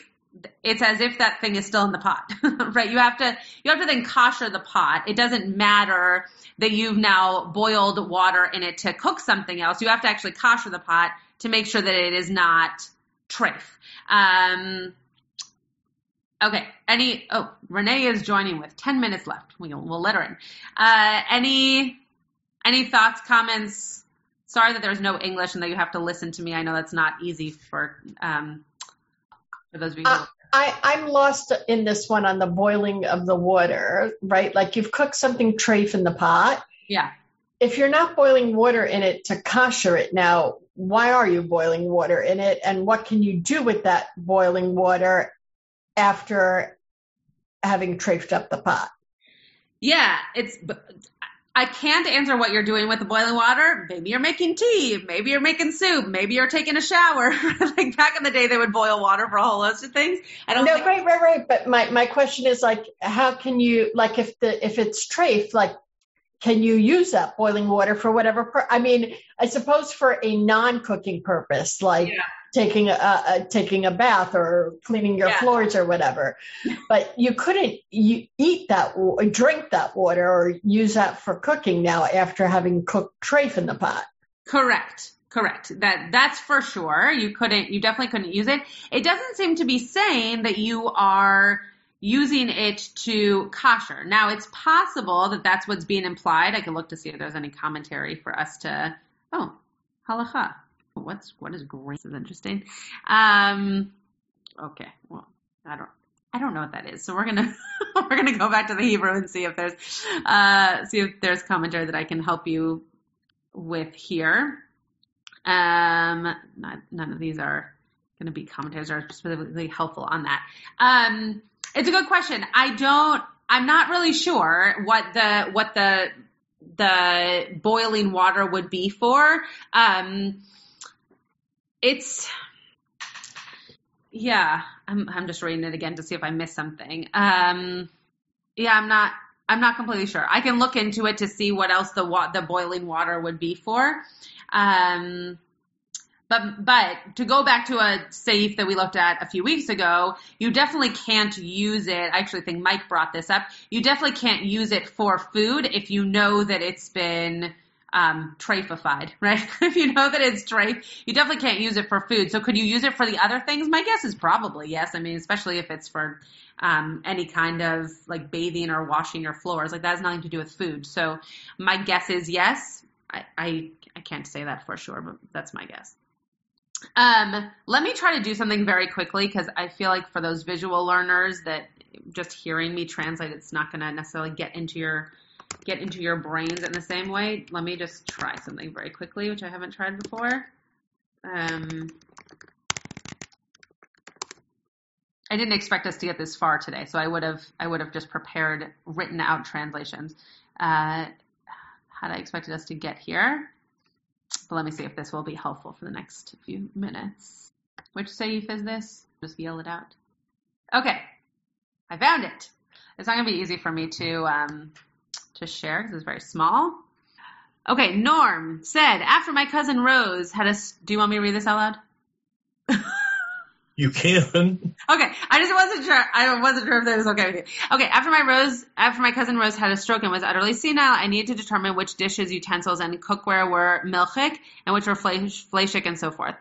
it's as if that thing is still in the pot, right? You have to, you have to then kosher the pot. It doesn't matter that you've now boiled water in it to cook something else. You have to actually kosher the pot to make sure that it is not treif. Um, okay. Any, oh, Renee is joining with 10 minutes left. We'll, we'll let her in. Uh, any, any thoughts, comments, sorry that there's no English and that you have to listen to me. I know that's not easy for um, for those of you. Uh, I, I'm lost in this one on the boiling of the water, right? Like you've cooked something trafe in the pot. Yeah. If you're not boiling water in it to kosher it now, why are you boiling water in it? And what can you do with that boiling water after having treifed up the pot? Yeah, it's I can't answer what you're doing with the boiling water. Maybe you're making tea. Maybe you're making soup. Maybe you're taking a shower. like back in the day, they would boil water for a whole host of things. I don't. No, think- right, right, right. But my my question is like, how can you like if the if it's trafe like, can you use that boiling water for whatever? Per- I mean, I suppose for a non-cooking purpose, like. Yeah taking a, a, taking a bath or cleaning your yeah. floors or whatever. But you couldn't you eat that drink that water or use that for cooking now after having cooked trafe in the pot. Correct. Correct. That that's for sure. You couldn't you definitely couldn't use it. It doesn't seem to be saying that you are using it to kosher. Now it's possible that that's what's being implied. I can look to see if there's any commentary for us to oh, halacha what's what is grace is interesting. Um, okay, well, I don't. I don't know what that is. So we're gonna we're gonna go back to the Hebrew and see if there's uh, see if there's commentary that I can help you with here. Um, not, none of these are going to be commentaries are specifically helpful on that. Um, it's a good question. I don't. I'm not really sure what the what the the boiling water would be for. Um, it's yeah i'm i'm just reading it again to see if i missed something um yeah i'm not i'm not completely sure i can look into it to see what else the wa- the boiling water would be for um but but to go back to a seif that we looked at a few weeks ago, you definitely can't use it. I actually think Mike brought this up. You definitely can't use it for food if you know that it's been um, treifified, right? if you know that it's treif, you definitely can't use it for food. So could you use it for the other things? My guess is probably yes. I mean, especially if it's for um, any kind of like bathing or washing your floors, like that has nothing to do with food. So my guess is yes. I, I, I can't say that for sure, but that's my guess. Um, let me try to do something very quickly because I feel like for those visual learners that just hearing me translate, it's not going to necessarily get into your get into your brains in the same way, let me just try something very quickly, which I haven't tried before. Um, I didn't expect us to get this far today, so I would have I would have just prepared written out translations. Uh, had I expected us to get here? But let me see if this will be helpful for the next few minutes. Which seif is this? Just yell it out. Okay, I found it. It's not going to be easy for me to um, to share because it's very small. Okay, Norm said, after my cousin Rose had a. Do you want me to read this out loud? you can. Okay, I just wasn't sure. I wasn't sure if that was okay with you. Okay, after my Rose, after my cousin Rose had a stroke and was utterly senile, I needed to determine which dishes, utensils, and cookware were milchik and which were fleshik and so forth.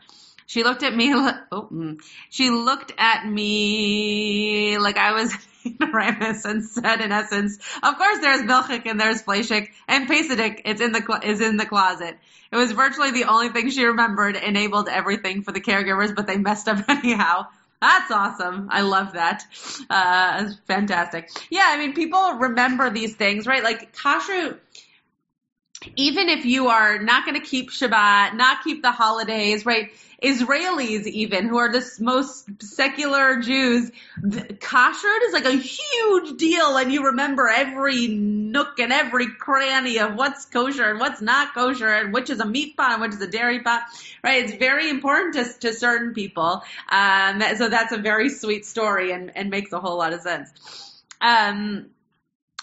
She looked at me. Oh, mm. she looked at me like I was ignoramus and said, in essence, "Of course, there's milchik and there's fleshik and pesadik. It's in the is in the closet." It was virtually the only thing she remembered. Enabled everything for the caregivers, but they messed up anyhow. That's awesome. I love that. Uh, fantastic. Yeah, I mean, people remember these things, right? Like kashrut even if you are not going to keep Shabbat, not keep the holidays, right? Israelis even who are the most secular Jews, kashrut is like a huge deal and you remember every nook and every cranny of what's kosher and what's not kosher and which is a meat pot and which is a dairy pot, right? It's very important to, to certain people. Um, so that's a very sweet story and, and makes a whole lot of sense. Um,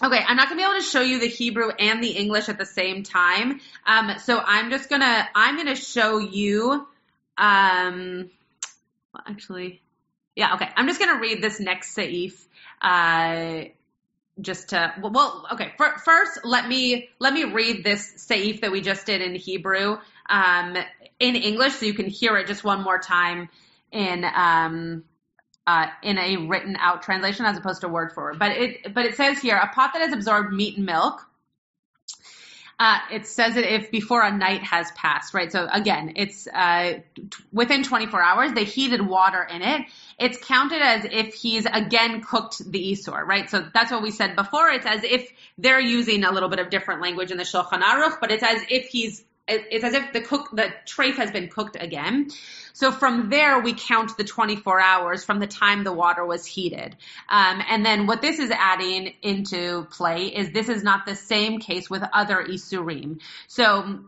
Okay, I'm not gonna be able to show you the Hebrew and the English at the same time. Um, so I'm just gonna I'm gonna show you. Um, well, actually, yeah. Okay, I'm just gonna read this next seif. Uh, just to well, okay. For, first, let me let me read this seif that we just did in Hebrew um, in English, so you can hear it just one more time in um, uh, in a written out translation as opposed to word for word. But it but it says here a pot that has absorbed meat and milk. Uh, it says it if before a night has passed, right? So again, it's uh, t- within 24 hours. They heated water in it, it's counted as if he's again cooked the isur, right? So that's what we said before. It's as if they're using a little bit of different language in the Shulchan Aruch, but it's as if he's it's as if the cook the treif has been cooked again. So from there, we count the 24 hours from the time the water was heated. Um, and then what this is adding into play is this is not the same case with other isurim. So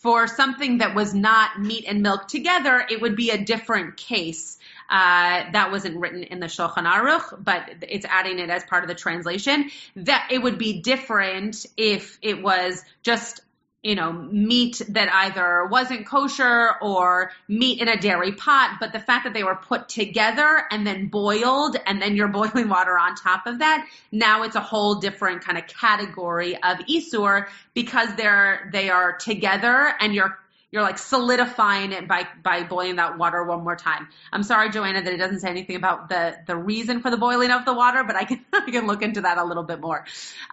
for something that was not meat and milk together, it would be a different case. Uh, that wasn't written in the Shulchan Aruch, but it's adding it as part of the translation. That it would be different if it was just you know, meat that either wasn't kosher or meat in a dairy pot, but the fact that they were put together and then boiled and then you're boiling water on top of that, now it's a whole different kind of category of isur because they're, they are together and you're you're like solidifying it by by boiling that water one more time. I'm sorry, Joanna, that it doesn't say anything about the the reason for the boiling of the water, but I can I can look into that a little bit more.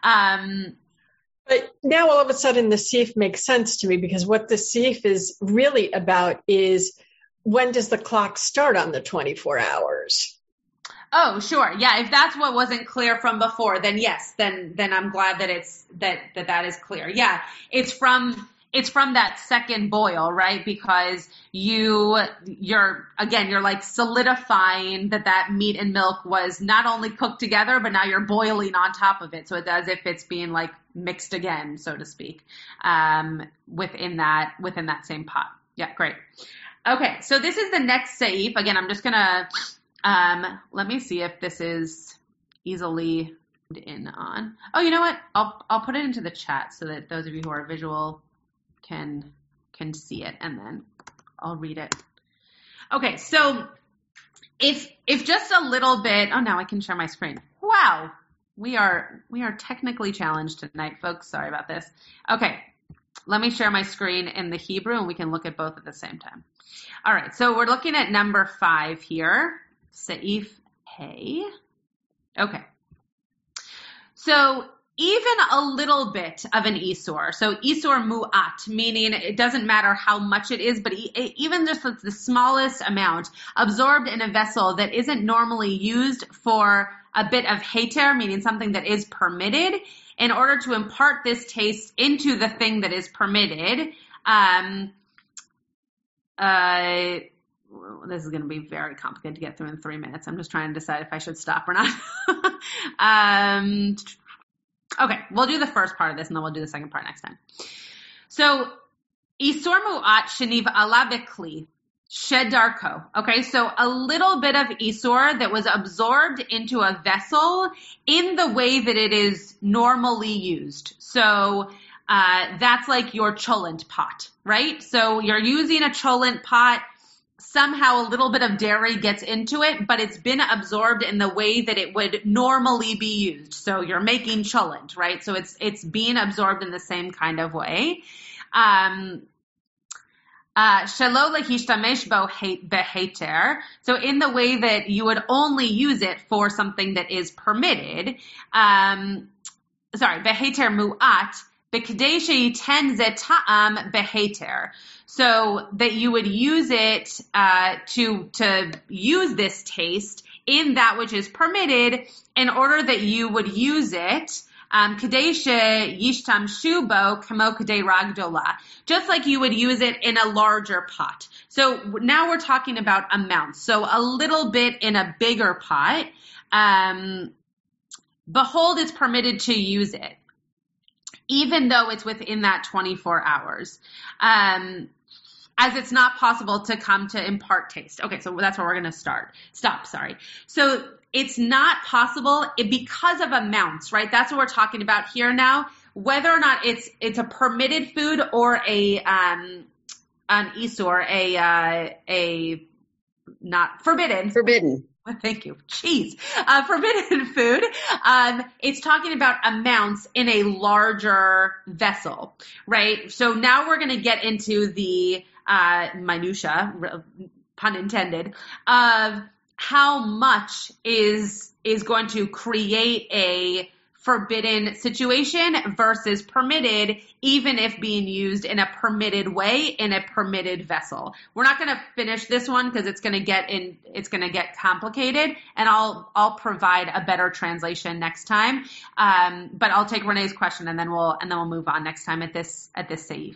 Um, but now all of a sudden the seif makes sense to me because what the seif is really about is when does the clock start on the 24 hours? Oh, sure. Yeah, if that's what wasn't clear from before, then yes, then then I'm glad that it's that that that is clear. Yeah, it's from it's from that second boil, right? Because you, you're, again, you're like solidifying that that meat and milk was not only cooked together, but now you're boiling on top of it. So it's as if it's being like mixed again, so to speak, um, within that, within that same pot. Yeah, great. Okay. So this is the next seif. Again, I'm just going to, um, let me see if this is easily in on. Oh, you know what? I'll, I'll put it into the chat so that those of you who are visual can can see it and then I'll read it. Okay, so if if just a little bit oh now I can share my screen. Wow. We are we are technically challenged tonight, folks. Sorry about this. Okay. Let me share my screen in the Hebrew and we can look at both at the same time. All right, so we're looking at number five here. Seif Hey. Okay. So even a little bit of an isur. So isur mu'at, meaning it doesn't matter how much it is, but even just the smallest amount absorbed in a vessel that isn't normally used for a bit of heter, meaning something that is permitted, in order to impart this taste into the thing that is permitted. Um, uh, this is going to be very complicated to get through in three minutes. I'm just trying to decide if I should stop or not. um, Okay, we'll do the first part of this and then we'll do the second part next time. So, Isur Mu'at Shaniv Ala Bikli. Shedarko. Okay, so a little bit of Isur that was absorbed into a vessel in the way that it is normally used. So, uh, that's like your cholent pot, right? So you're using a cholent pot somehow a little bit of dairy gets into it, but it's been absorbed in the way that it would normally be used. So you're making cholent, right? So it's it's being absorbed in the same kind of way. Um, uh, so in the way that you would only use it for something that is permitted, um, sorry, beheter mu'at, so that you would use it uh, to to use this taste in that which is permitted in order that you would use it Um, yishtam shubo kamo ragdola, just like you would use it in a larger pot. So now we're talking about amounts. So a little bit in a bigger pot. Um, behold, it's permitted to use it, even though it's within that 24 hours. Um, as it's not possible to come to impart taste. Okay, so that's where we're going to start. Stop, sorry. So it's not possible because of amounts, right? That's what we're talking about here now. Whether or not it's it's a permitted food or a um an isur, a uh, a not forbidden. Forbidden. Thank you. Cheese. Uh, forbidden food. Um, it's talking about amounts in a larger vessel, right? So now we're going to get into the uh, minutia, pun intended, of how much is is going to create a forbidden situation versus permitted, even if being used in a permitted way in a permitted vessel. We're not going to finish this one because it's going to get in, it's going to get complicated, and I'll I'll provide a better translation next time. Um, but I'll take Renee's question and then we'll and then we'll move on next time at this at this seif.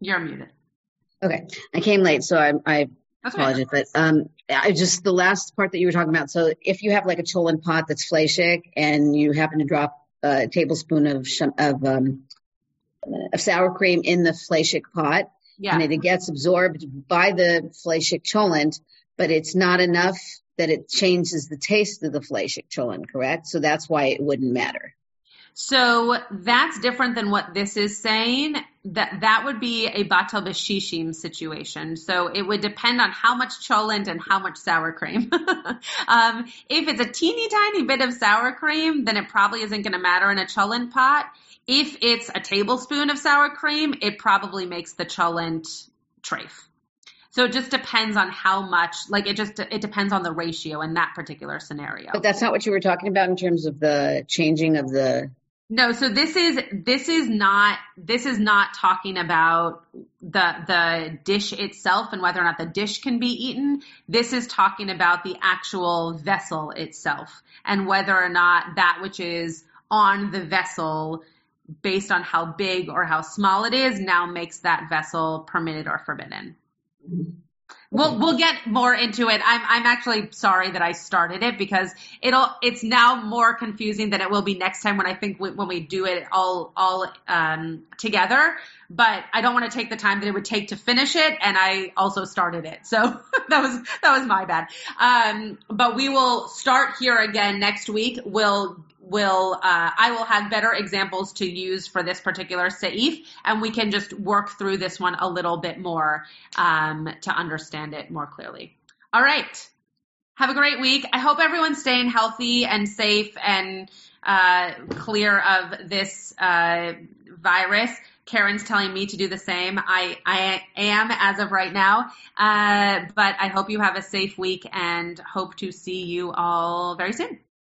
You're muted. Okay, I came late, so I, I apologize, but um, I just the last part that you were talking about. So if you have like a cholent pot that's fleishik and you happen to drop a tablespoon of of um, of sour cream in the fleishik pot, yeah. and it gets absorbed by the fleishik cholent, but it's not enough that it changes the taste of the fleishik cholent, correct? So that's why it wouldn't matter. So that's different than what this is saying. That that would be a batal b'shishim situation. So it would depend on how much cholent and how much sour cream. um, if it's a teeny tiny bit of sour cream, then it probably isn't going to matter in a cholent pot. If it's a tablespoon of sour cream, it probably makes the cholent treif. So it just depends on how much, like it just, it depends on the ratio in that particular scenario. But that's not what you were talking about in terms of the changing of the no, so this is this is not this is not talking about the the dish itself and whether or not the dish can be eaten. This is talking about the actual vessel itself and whether or not that which is on the vessel based on how big or how small it is now makes that vessel permitted or forbidden. Mm-hmm. We'll we'll get more into it. I'm I'm actually sorry that I started it because it'll it's now more confusing than it will be next time when I think we, when we do it all all um, together. But I don't want to take the time that it would take to finish it, and I also started it, so that was that was my bad. Um, but we will start here again next week. We'll will uh, I will have better examples to use for this particular seif, and we can just work through this one a little bit more um, to understand it more clearly. All right. Have a great week. I hope everyone's staying healthy and safe and uh, clear of this uh, virus. Karen's telling me to do the same. I, I am as of right now. Uh, but I hope you have a safe week and hope to see you all very soon.